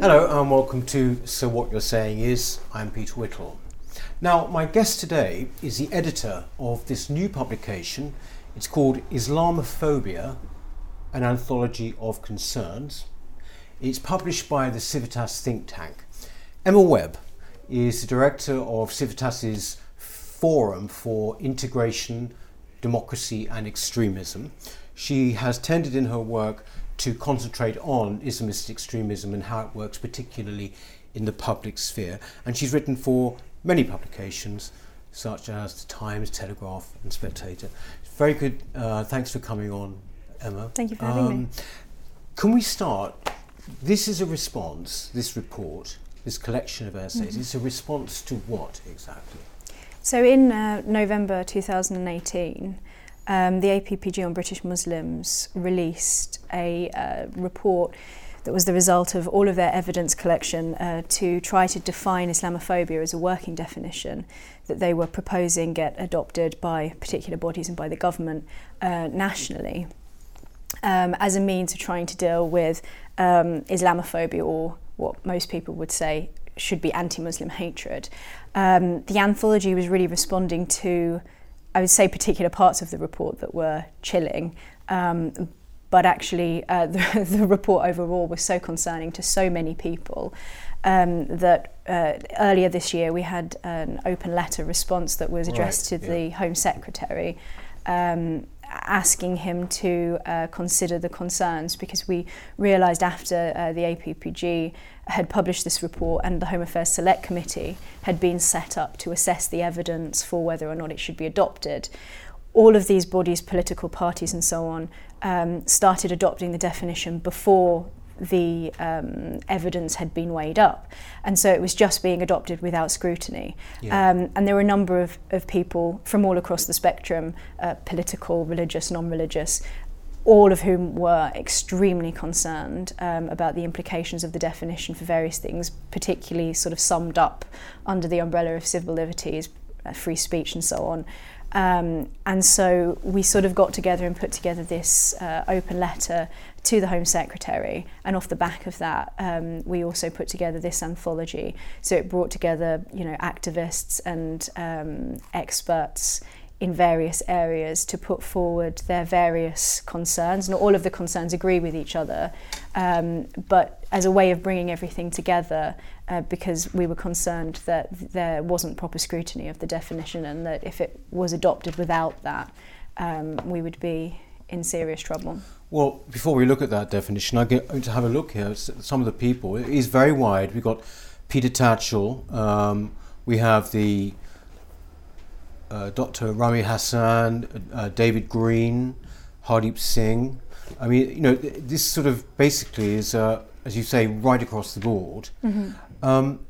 Hello and welcome to So What You're Saying Is. I'm Peter Whittle. Now, my guest today is the editor of this new publication. It's called Islamophobia, an anthology of concerns. It's published by the Civitas think tank. Emma Webb is the director of Civitas's Forum for Integration, Democracy and Extremism. She has tended in her work to concentrate on Islamist extremism and how it works, particularly in the public sphere. And she's written for many publications, such as The Times, Telegraph, and Spectator. Very good. Uh, thanks for coming on, Emma. Thank you for having um, me. Can we start? This is a response, this report, this collection of essays, mm-hmm. it's a response to what exactly? So in uh, November 2018, um, the APPG on British Muslims released a uh, report that was the result of all of their evidence collection uh, to try to define Islamophobia as a working definition that they were proposing get adopted by particular bodies and by the government uh, nationally um, as a means of trying to deal with um, Islamophobia or what most people would say should be anti-Muslim hatred. Um, the anthology was really responding to I would say particular parts of the report that were chilling, um, but actually uh, the, the, report overall was so concerning to so many people um, that uh, earlier this year we had an open letter response that was addressed right, to yeah. the Home Secretary. Um, asking him to uh, consider the concerns because we realised after uh, the APPG had published this report and the Home Affairs Select Committee had been set up to assess the evidence for whether or not it should be adopted. All of these bodies, political parties, and so on, um, started adopting the definition before the um, evidence had been weighed up. And so it was just being adopted without scrutiny. Yeah. Um, and there were a number of, of people from all across the spectrum uh, political, religious, non religious all of whom were extremely concerned um, about the implications of the definition for various things, particularly sort of summed up under the umbrella of civil liberties, uh, free speech, and so on. Um, and so we sort of got together and put together this uh, open letter to the Home Secretary, and off the back of that, um, we also put together this anthology. So it brought together, you know, activists and um, experts in various areas to put forward their various concerns. Not all of the concerns agree with each other, um, but as a way of bringing everything together, uh, because we were concerned that there wasn't proper scrutiny of the definition and that if it was adopted without that, um, we would be in serious trouble. Well, before we look at that definition, I get to have a look here. Some of the people it is very wide. We've got Peter Tatchell. Um, we have the uh, Dr. Rumy Hasan, uh, David Green, Hardeep Singh. I mean, you know, this sort of basically is, uh, as you say, right across the board. Mm-hmm. Um,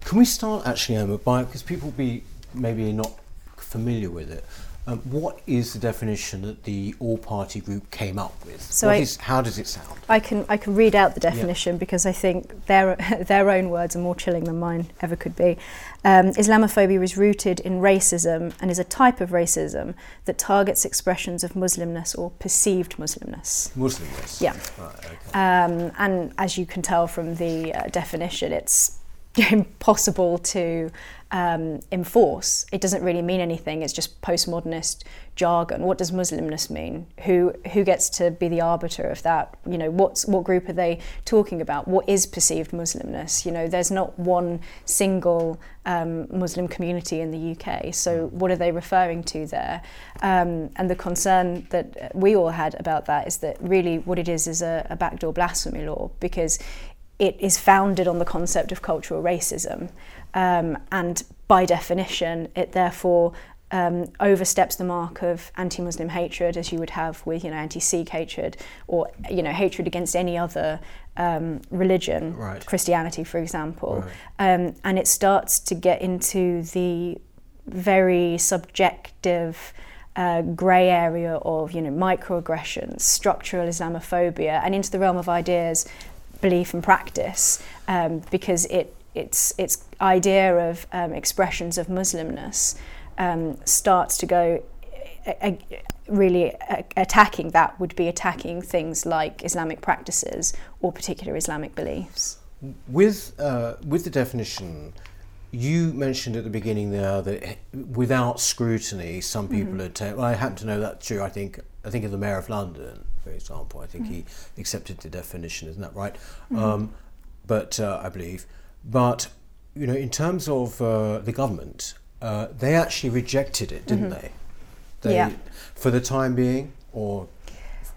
can we start actually, Emma, by because people be maybe not familiar with it. Um, what is the definition that the all-party group came up with? So I, is, how does it sound? I can I can read out the definition yeah. because I think their their own words are more chilling than mine ever could be. Um, Islamophobia is rooted in racism and is a type of racism that targets expressions of Muslimness or perceived Muslimness. Muslimness. Yeah. Right, okay. um, and as you can tell from the uh, definition, it's impossible to um, enforce. It doesn't really mean anything. It's just postmodernist jargon. What does Muslimness mean? Who who gets to be the arbiter of that? You know, what's what group are they talking about? What is perceived Muslimness? You know, there's not one single um, Muslim community in the UK. So what are they referring to there? Um, and the concern that we all had about that is that really what it is is a, a backdoor blasphemy law because it is founded on the concept of cultural racism. Um, and by definition, it therefore um, oversteps the mark of anti-Muslim hatred, as you would have with, you know, anti-Sikh hatred or, you know, hatred against any other um, religion, right. Christianity, for example. Right. Um, and it starts to get into the very subjective uh, grey area of, you know, microaggressions, structural Islamophobia, and into the realm of ideas belief and practice um, because it its its idea of um, expressions of Muslimness um, starts to go a, a, really a, attacking that would be attacking things like Islamic practices or particular Islamic beliefs. with uh, with the definition, you mentioned at the beginning there that without scrutiny, some people mm-hmm. had taken. Well, I happen to know that too. I think I think of the mayor of London, for example. I think mm-hmm. he accepted the definition. Isn't that right? Mm-hmm. Um, but uh, I believe, but you know, in terms of uh, the government, uh, they actually rejected it, didn't mm-hmm. they? they? Yeah. For the time being, or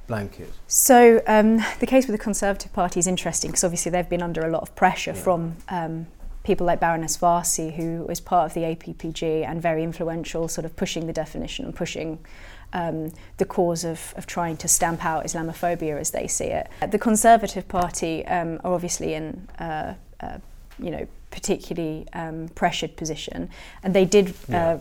blanket? So um, the case with the Conservative Party is interesting because obviously they've been under a lot of pressure yeah. from um, people like Baroness Warsi, who was part of the APPG and very influential, sort of pushing the definition and pushing um, the cause of, of trying to stamp out Islamophobia as they see it. The Conservative Party um, are obviously in, uh, uh, you know, particularly um, pressured position, and they did uh,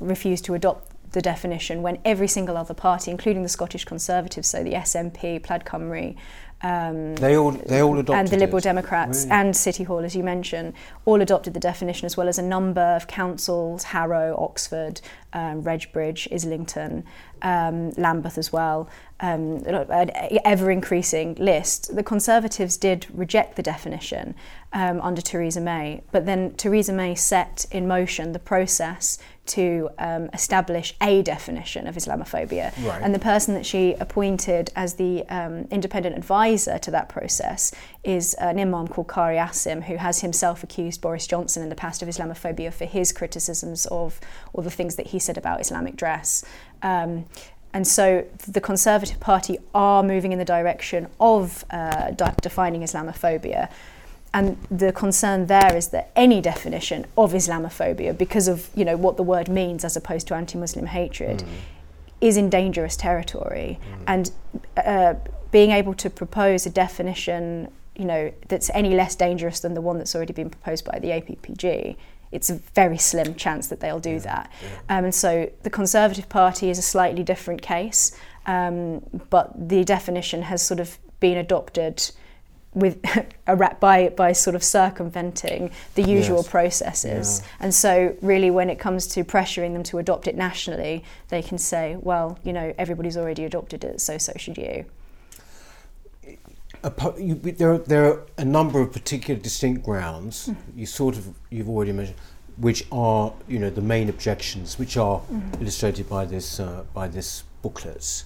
refuse to adopt the definition when every single other party, including the Scottish Conservatives, so the SNP, Plaid Cymru, um, they all they all adopted and the Liberal it. Democrats really? and City Hall, as you mentioned, all adopted the definition as well as a number of councils: Harrow, Oxford, um, Redbridge, Islington, um, Lambeth as well. Um, an ever increasing list. The Conservatives did reject the definition um, under Theresa May, but then Theresa May set in motion the process to um, establish a definition of Islamophobia. Right. And the person that she appointed as the um, independent advisor to that process is an imam called Qari Asim, who has himself accused Boris Johnson in the past of Islamophobia for his criticisms of all the things that he said about Islamic dress. Um, and so the Conservative Party are moving in the direction of uh, de- defining Islamophobia. And the concern there is that any definition of Islamophobia, because of you know what the word means as opposed to anti-Muslim hatred, mm. is in dangerous territory. Mm. And uh, being able to propose a definition, you know, that's any less dangerous than the one that's already been proposed by the APPG, it's a very slim chance that they'll do yeah, that. Yeah. Um, and so the Conservative Party is a slightly different case, um, but the definition has sort of been adopted with by by sort of circumventing the usual yes. processes. Yeah. And so really when it comes to pressuring them to adopt it nationally, they can say, well, you know, everybody's already adopted it, so so should you. You, there, are, there are a number of particular distinct grounds. Mm-hmm. You sort of you've already mentioned, which are you know the main objections, which are mm-hmm. illustrated by this uh, by this booklet.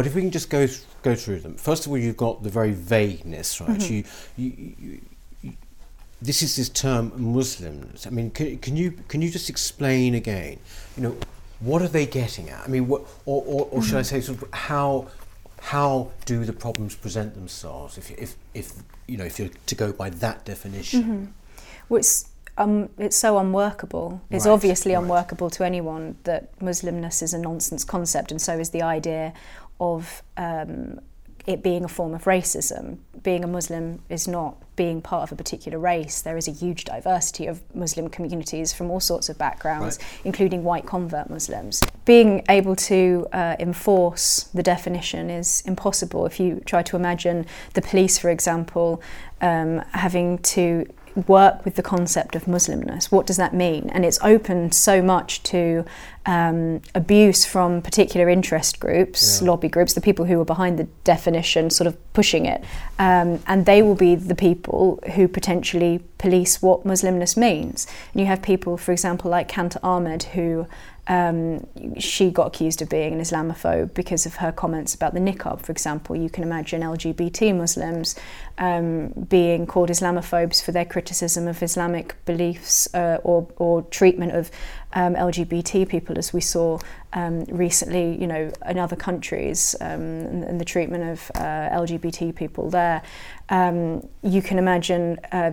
But if we can just go go through them. First of all, you've got the very vagueness, right? Mm-hmm. You, you, you, you, this is this term Muslims. I mean, can, can you can you just explain again? You know, what are they getting at? I mean, what, or, or, or mm-hmm. should I say, sort of how how do the problems present themselves? If if if you know, if you're to go by that definition. Mm-hmm. Well, it's um, it's so unworkable. It's right, obviously right. unworkable to anyone that Muslimness is a nonsense concept, and so is the idea of um, it being a form of racism. Being a Muslim is not being part of a particular race. There is a huge diversity of Muslim communities from all sorts of backgrounds, right. including white convert Muslims. Being able to uh, enforce the definition is impossible. If you try to imagine the police, for example, um, having to work with the concept of Muslimness. What does that mean? And it's opened so much to um, abuse from particular interest groups, yeah. lobby groups, the people who are behind the definition, sort of pushing it. Um, and they will be the people who potentially police what Muslimness means. And you have people, for example, like Qanta Ahmed, who um, she got accused of being an Islamophobe because of her comments about the niqab, for example. You can imagine LGBT Muslims um, being called Islamophobes for their criticism of Islamic beliefs uh, or, or treatment of um, LGBT people, as we saw um, recently, you know, in other countries, um, and, and, the treatment of uh, LGBT people there. Um, you can imagine uh,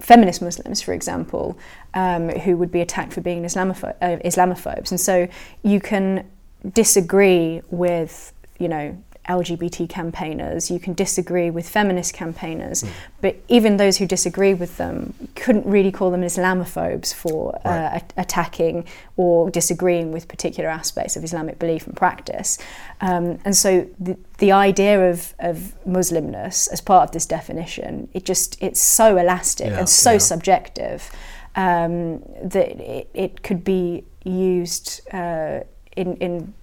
feminist Muslims, for example, um, who would be attacked for being Islamopho- uh, Islamophobes. And so you can disagree with, you know, LGBT campaigners, you can disagree with feminist campaigners, mm. but even those who disagree with them couldn't really call them Islamophobes for uh, right. uh, attacking or disagreeing with particular aspects of Islamic belief and practice. Um, and so the, the idea of, of Muslimness as part of this definition, it just it's so elastic yeah, and so yeah. subjective um, that it, it could be used uh, in, in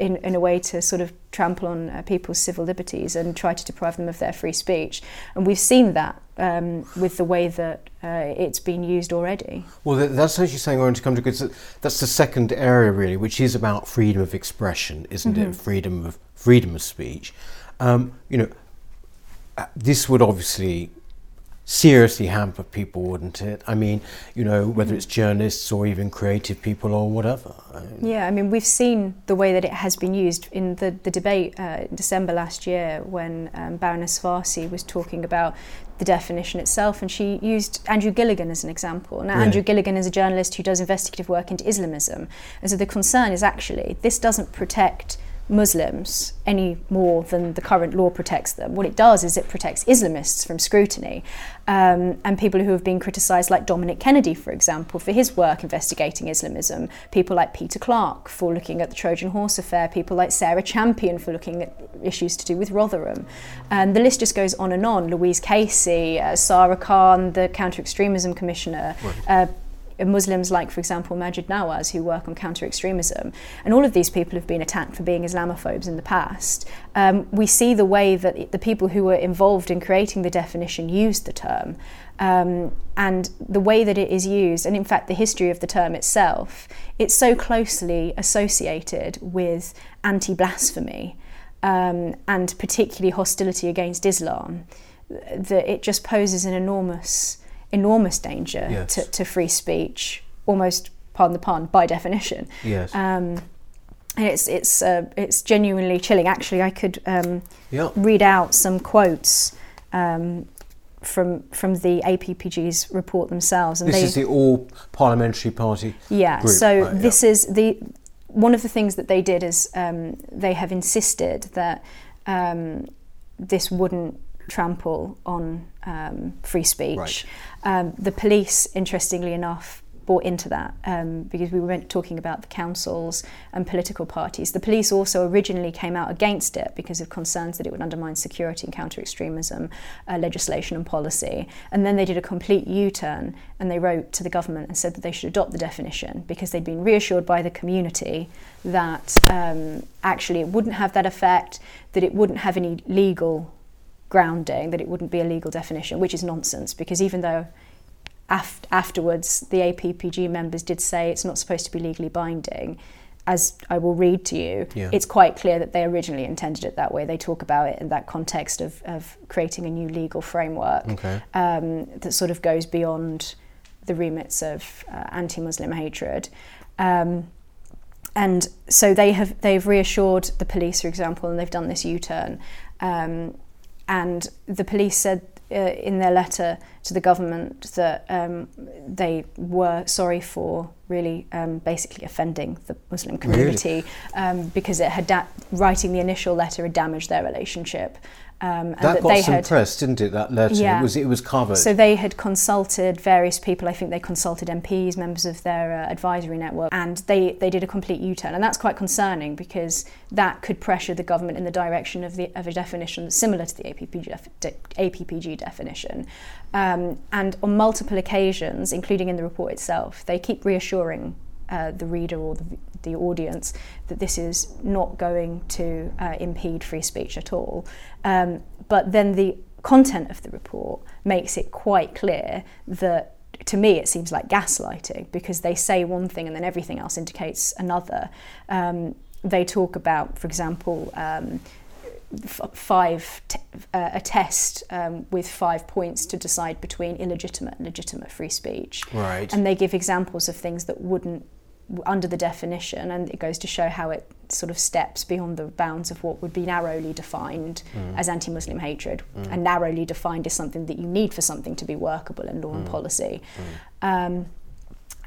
in, in a way to sort of trample on uh, people's civil liberties and try to deprive them of their free speech. And we've seen that um, with the way that uh, it's been used already. Well, that's actually saying going to come to good. That's the second area, really, which is about freedom of expression, isn't mm-hmm. it? Freedom of freedom of speech. Um, you know, uh, this would obviously seriously hamper people, wouldn't it? I mean, you know, whether it's journalists or even creative people or whatever. Yeah, I mean, we've seen the way that it has been used in the, the debate uh, in December last year when um, Baroness Warsi was talking about the definition itself, and she used Andrew Gilligan as an example. Now, Andrew Gilligan is a journalist who does investigative work into Islamism, and so the concern is actually this doesn't protect Muslims any more than the current law protects them. What it does is it protects Islamists from scrutiny um, and people who have been criticised, like Dominic Kennedy, for example, for his work investigating Islamism, people like Peter Clarke for looking at the Trojan Horse affair, people like Sarah Champion for looking at issues to do with Rotherham. And the list just goes on and on. Louise Casey, uh, Sara Khan, the Counter Extremism Commissioner. Right. Uh, Muslims like, for example, Maajid Nawaz, who work on counter extremism, and all of these people have been attacked for being Islamophobes in the past. Um, we see the way that the people who were involved in creating the definition used the term. Um, and the way that it is used, and in fact, the history of the term itself, it's so closely associated with anti blasphemy um, and particularly hostility against Islam that it just poses an enormous enormous danger yes. to, to, free speech, almost, pardon the pun, by definition. Yes. Um, and it's it's uh, it's genuinely chilling. Actually, I could um, read out some quotes um, from from the APPG's report themselves. And this they, is the All Parliamentary Party. Yeah. Group. So right, this is the one of the things that they did is um, they have insisted that um, this wouldn't trample on um, free speech. Right. Um, the police, interestingly enough, bought into that um, because we weren't talking about the councils and political parties. The police also originally came out against it because of concerns that it would undermine security and counter extremism uh, legislation and policy. And then they did a complete U turn and they wrote to the government and said that they should adopt the definition because they'd been reassured by the community that um, actually it wouldn't have that effect, that it wouldn't have any legal grounding that it wouldn't be a legal definition, which is nonsense because even though af- afterwards the APPG members did say it's not supposed to be legally binding, as I will read to you, yeah. it's quite clear that they originally intended it that way. They talk about it in that context of, of creating a new legal framework okay. um, that sort of goes beyond the remits of uh, anti-Muslim hatred. Um, and so they have they've reassured the police, for example, and they've done this U-turn. Um, and the police said uh, in their letter to the government that um, they were sorry for really um, basically offending the Muslim community really? um, because it had da- writing the initial letter had damaged their relationship um, that, that, got some had, press, didn't it? That letter, yeah. it was it was covered. So they had consulted various people. I think they consulted MPs, members of their uh, advisory network, and they they did a complete U-turn, and that's quite concerning because that could pressure the government in the direction of the of a definition that's similar to the APPG, de, APPG definition. Um, and on multiple occasions, including in the report itself, they keep reassuring uh, the reader or the, the audience that this is not going to uh, impede free speech at all. Um, but then the content of the report makes it quite clear that to me it seems like gaslighting because they say one thing and then everything else indicates another. Um, they talk about, for example, um, f- five t- uh, a test um, with five points to decide between illegitimate and legitimate free speech. Right. And they give examples of things that wouldn't under the definition, and it goes to show how it sort of steps beyond the bounds of what would be narrowly defined mm. as anti Muslim hatred. Mm. And narrowly defined is something that you need for something to be workable in law mm. and policy. Mm. Um,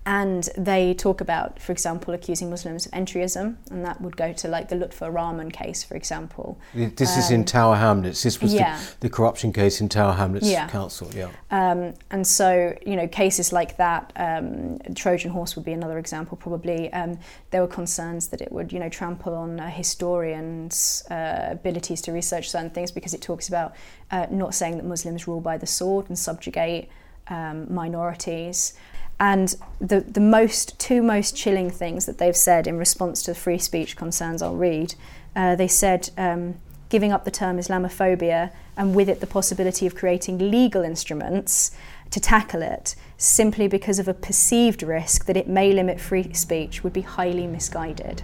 and they talk about, for example, accusing Muslims of entryism, and that would go to like the Lutfur Rahman case, for example. This um, is in um, Tower Hamlets. This was yeah. the, the, corruption case in Tower Hamlets yeah. Council, yeah. Um, and so, you know, cases like that, um, Trojan Horse would be another example, probably. Um, there were concerns that it would, you know, trample on a historians' uh, abilities to research certain things because it talks about uh, not saying that Muslims rule by the sword and subjugate um, minorities. And the, the most two most chilling things that they've said in response to the free speech concerns, I'll read. Uh, they said um, giving up the term Islamophobia and with it the possibility of creating legal instruments to tackle it simply because of a perceived risk that it may limit free speech would be highly misguided.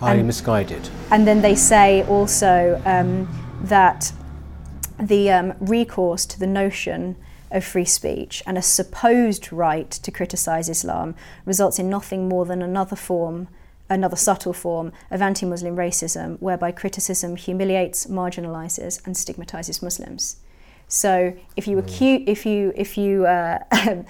Highly and, misguided. And then they say also um, that the um, recourse to the notion of free speech and a supposed right to criticise Islam results in nothing more than another form another subtle form of anti Muslim racism, whereby criticism humiliates, marginalises, and stigmatises Muslims. So if you, mm. if you, if you uh,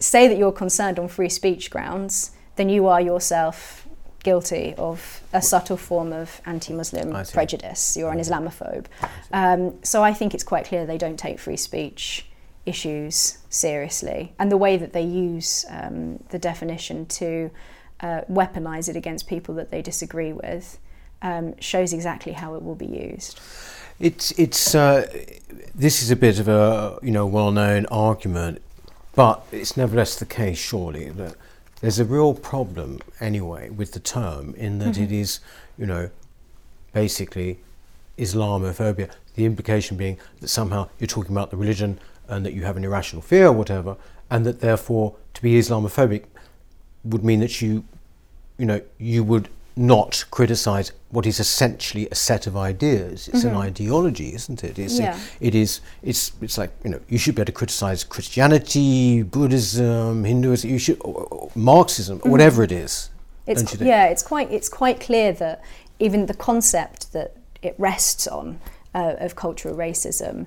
say that you're concerned on free speech grounds, then you are yourself guilty of a subtle form of anti-Muslim prejudice. You're an Islamophobe. Um, so I think it's quite clear they don't take free speech issues seriously, and the way that they use um, the definition to uh, weaponize it against people that they disagree with um, shows exactly how it will be used. It's it's uh, this is a bit of a you know well-known argument, but it's nevertheless the case, surely that there's a real problem anyway with the term in that mm-hmm. it is you know basically Islamophobia. The implication being that somehow you're talking about the religion and that you have an irrational fear or whatever, and that therefore to be Islamophobic would mean that you, you know, you would not criticize what is essentially a set of ideas. It's mm-hmm. an ideology, isn't it? It's yeah. a, it is. It's it's like you know you should be able to criticize Christianity, Buddhism, Hinduism. You should or, or Marxism, mm-hmm. whatever it is. It's yeah. It's quite it's quite clear that even the concept that it rests on uh, of cultural racism,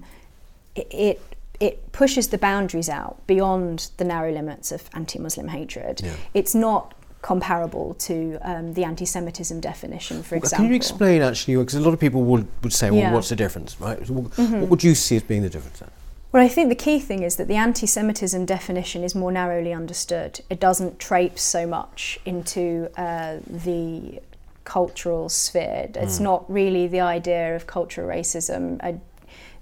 it, it it pushes the boundaries out beyond the narrow limits of anti-Muslim hatred. Yeah. It's not comparable to um, the anti-Semitism definition, for example. Can you explain actually? Because a lot of people would, would say, "Well, yeah. what's the difference?" Right? Mm-hmm. What would you see as being the difference? Then? Well, I think the key thing is that the anti Semitism definition is more narrowly understood. It doesn't traipse so much into uh, the cultural sphere. It's mm. not really the idea of cultural racism. Uh,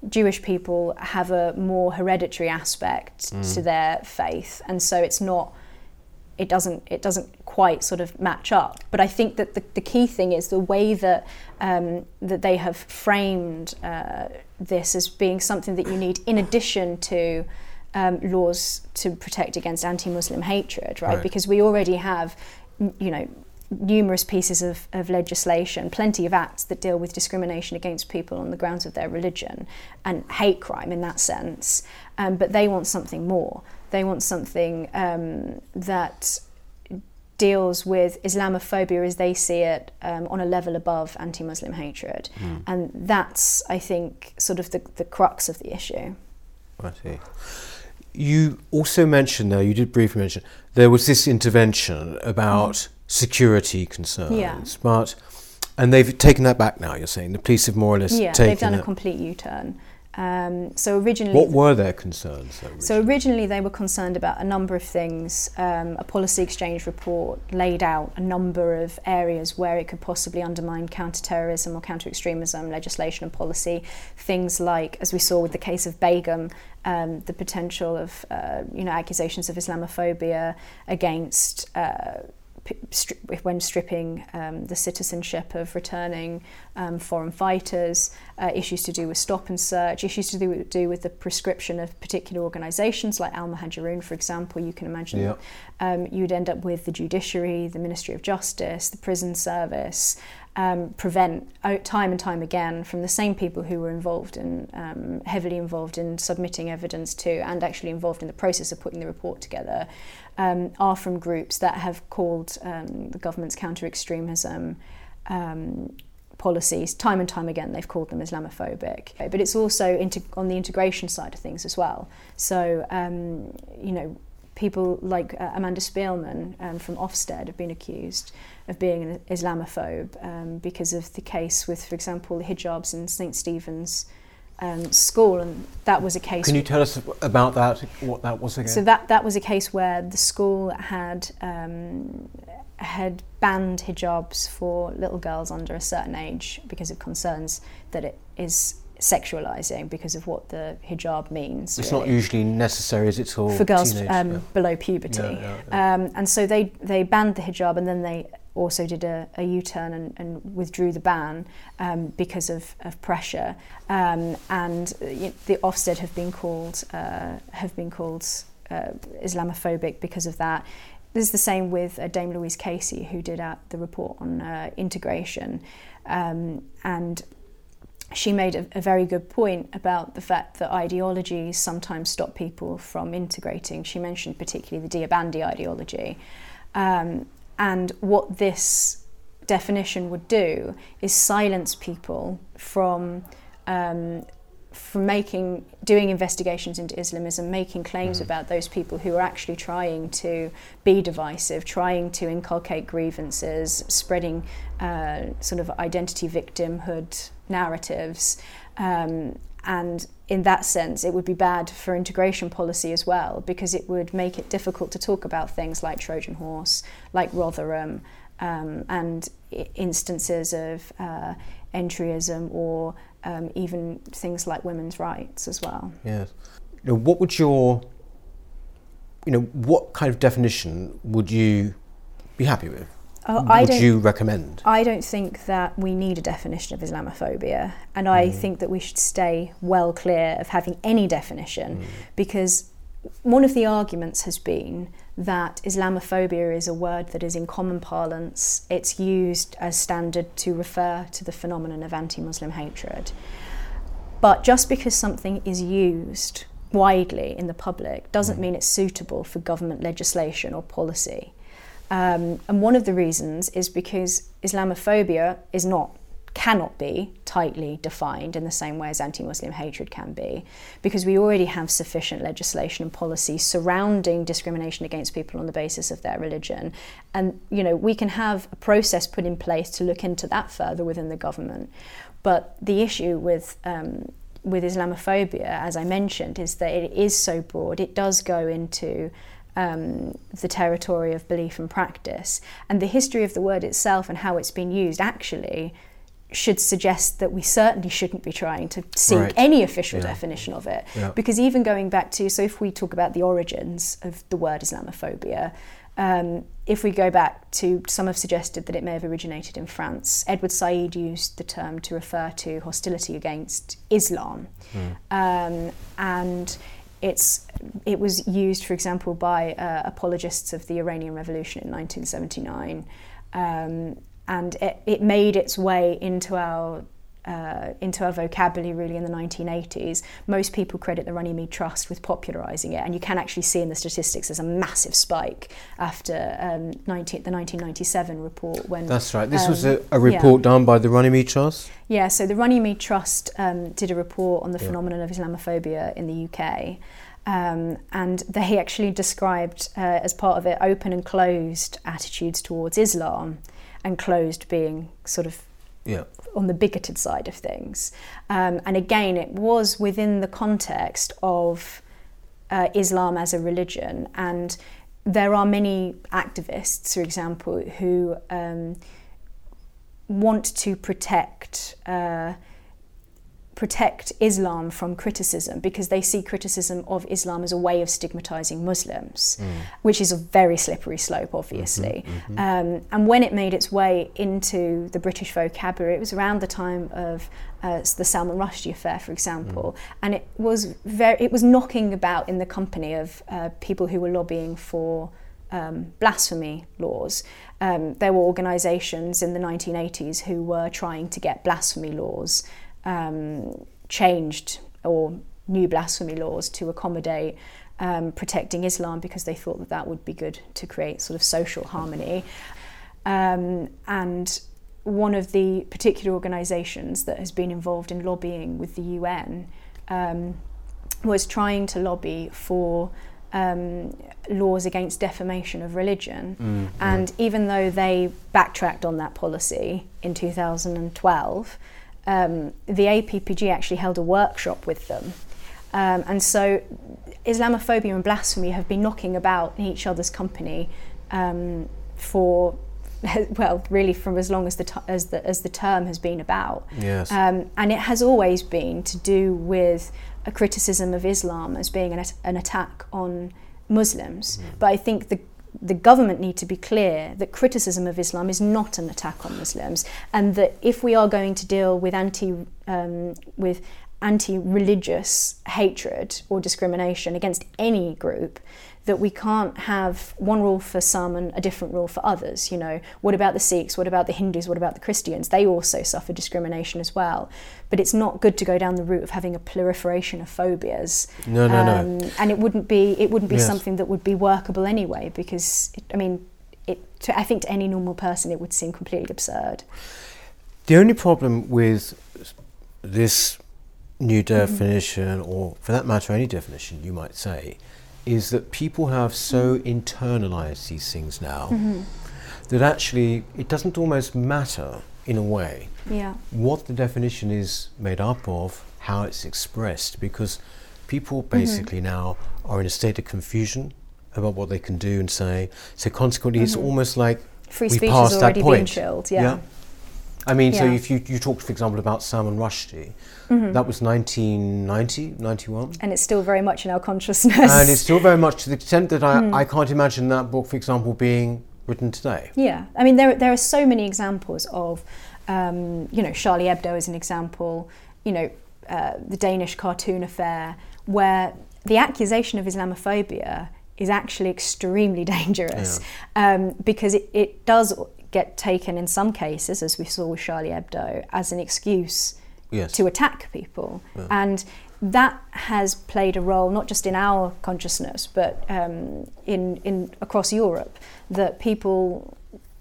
Jewish people have a more hereditary aspect mm. to their faith, and so it's not. It doesn't. It doesn't quite sort of match up. But I think that the, the key thing is the way that um, that they have framed uh, this as being something that you need in addition to um, laws to protect against anti-Muslim hatred, right? right? Because we already have, you know, numerous pieces of, of legislation, plenty of acts that deal with discrimination against people on the grounds of their religion and hate crime in that sense. Um, but they want something more. They want something um, that deals with Islamophobia as they see it um, on a level above anti Muslim hatred. Mm. And that's, I think, sort of the, the crux of the issue. I see. You also mentioned, though, you did briefly mention, there was this intervention about. Mm security concerns. Yeah. But and they've taken that back now. You're saying the police have more or less yeah, they've done a complete U-turn. Um, so originally, what were their concerns? Originally? So originally, they were concerned about a number of things. Um, a policy exchange report laid out a number of areas where it could possibly undermine counter-terrorism or counter-extremism legislation and policy. Things like, as we saw with the case of Begum, um, the potential of uh, you know accusations of Islamophobia against. Uh, when stripping um, the citizenship of returning um, foreign fighters, uh, issues to do with stop and search, issues to do, do with the prescription of particular organisations like Al Muhajiroun, for example. You can imagine yep. um, you'd end up with the judiciary, the Ministry of Justice, the prison service, um, prevent time and time again from the same people who were involved in um, heavily involved in submitting evidence to and actually involved in the process of putting the report together um, are from groups that have called um, the government's counter extremism um, policies time and time again they've called them Islamophobic. But it's also on the integration side of things as well. So um, you know people like uh, Amanda Spielman um, from Ofsted have been accused of being an Islamophobe um, because of the case with, for example, the hijabs in St Stephen's um, school, and that was a case. Can you tell us about that? What that was again? So that that was a case where the school had um, had banned hijabs for little girls under a certain age because of concerns that it is sexualizing because of what the hijab means. It's really. not usually necessary, is it, for, for girls teenage, um, yeah. below puberty. Yeah, yeah, Um, and so they, they banned the hijab and then they also did a, a U-turn and, and withdrew the ban um, because of, of pressure. Um, and uh, y- the Ofsted have been called uh, have been called uh, Islamophobic because of that. This is the same with uh, Dame Louise Casey, who did the report on uh, integration, um, and she made a, a very good point about the fact that ideologies sometimes stop people from integrating. She mentioned particularly the Deobandi ideology. Um, and what this definition would do is silence people from um, from making doing investigations into Islamism, making claims Mhm. about those people who are actually trying to be divisive, trying to inculcate grievances, spreading uh, sort of identity victimhood narratives. Um, and in that sense, it would be bad for integration policy as well, because it would make it difficult to talk about things like Trojan Horse, like Rotherham, um, and instances of uh, entryism or um, even things like women's rights as well. Yes. Know, what would your, you know, what kind of definition would you be happy with? Uh, I would don't. you recommend? I don't think that we need a definition of Islamophobia, and I Mm. think that we should stay well clear of having any definition Mm. because one of the arguments has been that Islamophobia is a word that is in common parlance. It's used as standard to refer to the phenomenon of anti Muslim hatred. But just because something is used widely in the public doesn't mean it's suitable for government legislation or policy. Um, and one of the reasons is because Islamophobia is not, cannot be tightly defined in the same way as anti Muslim hatred can be, because we already have sufficient legislation and policy surrounding discrimination against people on the basis of their religion. And, you know, we can have a process put in place to look into that further within the government. But the issue with um, with Islamophobia, as I mentioned, is that it is so broad. It does go into um, the territory of belief and practice, and the history of the word itself and how it's been used actually should suggest that we certainly shouldn't be trying to seek Right. any official Yeah. definition of it. Yeah. Because even going back to, so if we talk about the origins of the word Islamophobia, um, if we go back to, some have suggested that it may have originated in France. Edward Said used the term to refer to hostility against Islam. Um, and it's, it was used, for example, by uh, apologists of the Iranian Revolution in 1979. Um, and it, it made its way into our uh, into our vocabulary really in the 1980s. Most people credit the Runnymede Trust with popularising it, and you can actually see in the statistics there's a massive spike after um, 19, the 1997 report when That's right. This was a, Um, a report done by the Runnymede Trust. yeah, so the Runnymede Trust um, did a report on the Yeah. phenomenon of Islamophobia in the UK. Um, and they actually described, uh, as part of it, open and closed attitudes towards Islam, and closed being sort of Yeah. on the bigoted side of things. Um, and again, it was within the context of uh, Islam as a religion. And there are many activists, for example, who um, want to protect. Uh, protect Islam from criticism because they see criticism of Islam as a way of stigmatizing Muslims, which is a very slippery slope, obviously. Um, and when it made its way into the British vocabulary, it was around the time of uh, the Salman Rushdie affair, for example, and it was very, it was knocking about in the company of uh, people who were lobbying for um, blasphemy laws. Um, there were organisations in the 1980s who were trying to get blasphemy laws um, changed or new blasphemy laws to accommodate um, protecting Islam because they thought that that would be good to create sort of social harmony. Um, and one of the particular organisations that has been involved in lobbying with the UN um, was trying to lobby for um, laws against defamation of religion. Mm, And even though they backtracked on that policy in 2012, um, the APPG actually held a workshop with them. Um, and so Islamophobia and blasphemy have been knocking about in each other's company um, for well, really from as long as the as the as the term has been about. Yes. Um, and it has always been to do with a criticism of Islam as being an, an attack on Muslims. Mm. But I think the the government need to be clear that criticism of Islam is not an attack on Muslims, and that if we are going to deal with anti um, with anti-religious hatred or discrimination against any group, that we can't have one rule for some and a different rule for others. You know, what about the Sikhs? What about the Hindus? What about the Christians? They also suffer discrimination as well. But it's not good to go down the route of having a proliferation of phobias. No, no, um, no. And it wouldn't be it wouldn't be yes. something that would be workable anyway. Because it, I mean, it. To, I think to any normal person, it would seem completely absurd. The only problem with this new mm-hmm. definition, mm-hmm. or for that matter, any definition you might say, is that people have so internalized these things now mm-hmm. that actually it doesn't almost matter in a way yeah. what the definition is made up of, how it's expressed, because people mm-hmm. basically mm-hmm. now are in a state of confusion about what they can do and say. So consequently, mm-hmm. it's almost like free we speech passed has already that point. been chilled. Yeah. yeah? I mean, yeah. so if you, you talked, for example, about Salman Rushdie, mm-hmm. that was 1990, 91. And it's still very much in our consciousness. And it's still very much to the extent that I, mm. I can't imagine that book, for example, being written today. Yeah. I mean, there, there are so many examples of, um, you know, Charlie Hebdo is an example, you know, uh, the Danish cartoon affair, where the accusation of Islamophobia is actually extremely dangerous yeah. um, because it, it does get taken in some cases, as we saw with Charlie Hebdo, as an excuse yes. to attack people. Yeah. And that has played a role not just in our consciousness, but um, in, in across Europe, that people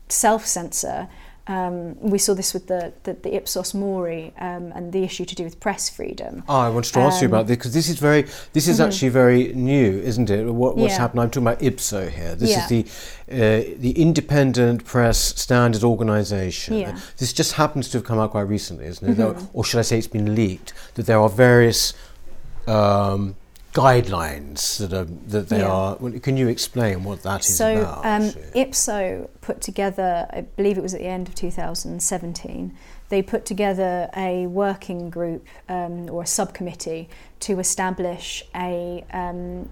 self censor um, we saw this with the, the, the Ipsos Mori um, and the issue to do with press freedom. Oh, I wanted to ask you about um, this because this is very, this is mm-hmm. actually very new, isn't it? What, what's yeah. happened? I'm talking about IPSO here. This yeah. is the uh, the Independent Press Standard Organisation. Yeah. This just happens to have come out quite recently, isn't it? Mm-hmm. Or should I say, it's been leaked that there are various um, guidelines that are that they yeah. are. Can you explain what that is so, about? So um, IPSO put together, I believe it was at the end of 2017. They put together a working group um, or a subcommittee to establish a um,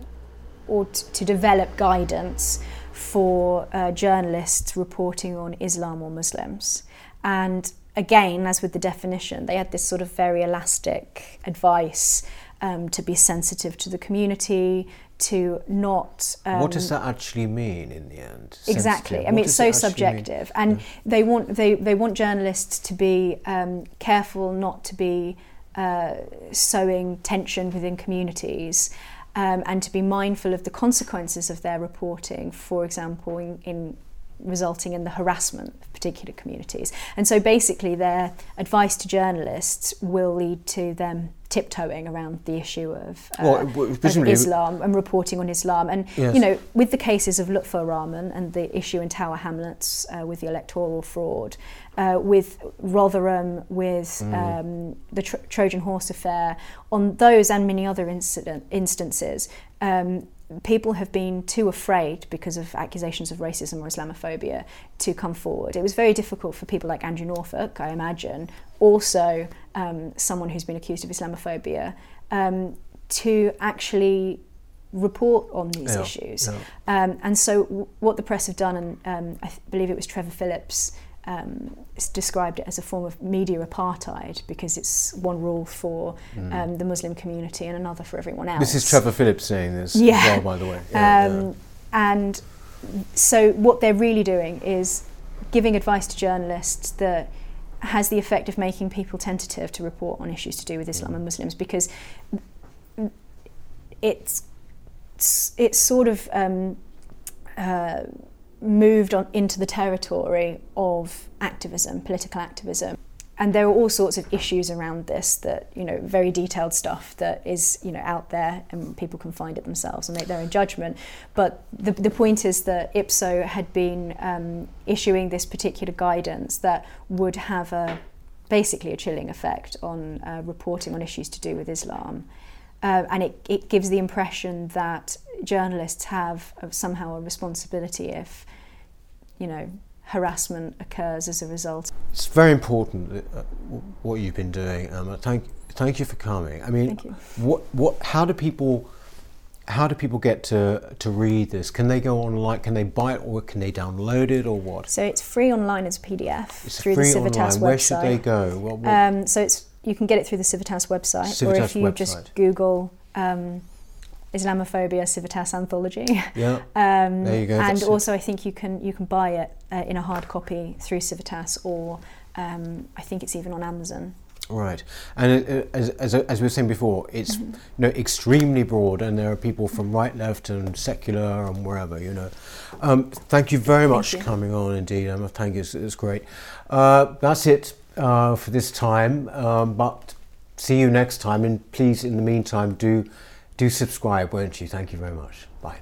or t- to develop guidance for uh, journalists reporting on Islam or Muslims. And again, as with the definition, they had this sort of very elastic advice um, to be sensitive to the community, to not. Um, what does that actually mean in the end? Exactly. Sensitive. I mean, it's so subjective, mean? and yeah. they want they, they want journalists to be um, careful not to be uh, sowing tension within communities. Um, and to be mindful of the consequences of their reporting, for example, in, in resulting in the harassment of particular communities. And so basically, their advice to journalists will lead to them tiptoeing around the issue of, uh, well, of Islam and reporting on Islam. And, yes. you know, with the cases of Lutfur Rahman and the issue in Tower Hamlets uh, with the electoral fraud, uh, with Rotherham, with mm. um, the Tro- Trojan Horse affair, on those and many other incident, instances, um, people have been too afraid because of accusations of racism or Islamophobia to come forward. It was very difficult for people like Andrew Norfolk, I imagine, also um, someone who's been accused of Islamophobia, um, to actually report on these yeah, issues. Yeah. Um, and so, w- what the press have done, and um, I th- believe it was Trevor Phillips um, described it as a form of media apartheid because it's one rule for mm. um, the Muslim community and another for everyone else. This is Trevor Phillips saying this yeah. as well, by the way. Yeah, um, yeah. And so what they're really doing is giving advice to journalists that has the effect of making people tentative to report on issues to do with Islam mm. and Muslims because it's it's sort of um, uh, moved on into the territory of activism, political activism. And there are all sorts of issues around this that, you know, very detailed stuff that is, you know, out there and people can find it themselves and make their own judgment. But the, the point is that IPSO had been um, issuing this particular guidance that would have a basically a chilling effect on uh, reporting on issues to do with Islam. Uh, and it, it gives the impression that journalists have somehow a responsibility if, you know, harassment occurs as a result. It's very important uh, what you've been doing. Um, thank, thank you for coming. I mean, what, what, how do people, how do people get to, to read this? Can they go online? Can they buy it, or can they download it, or what? So it's free online as a PDF It's through free the Civitas online. website. Where should they go? What- Um, so it's you can get it through the Civitas website, or if you website. just Google um, Islamophobia Civitas Anthology. yeah. Um, There you go, And that's it. also, I think you can you can buy it uh, in a hard copy through Civitas, or um, I think it's even on Amazon. Right, and it, it- as, as, as we were saying before, it's Mm-hmm. you know extremely broad, and there are people from right, left, and secular, and wherever. You know, um, thank you very much for coming on. Indeed, um, thank you. It's, it's great. Uh, that's it uh, for this time. Um, but see you next time, and please, in the meantime, do do subscribe, won't you? Thank you very much. Bye.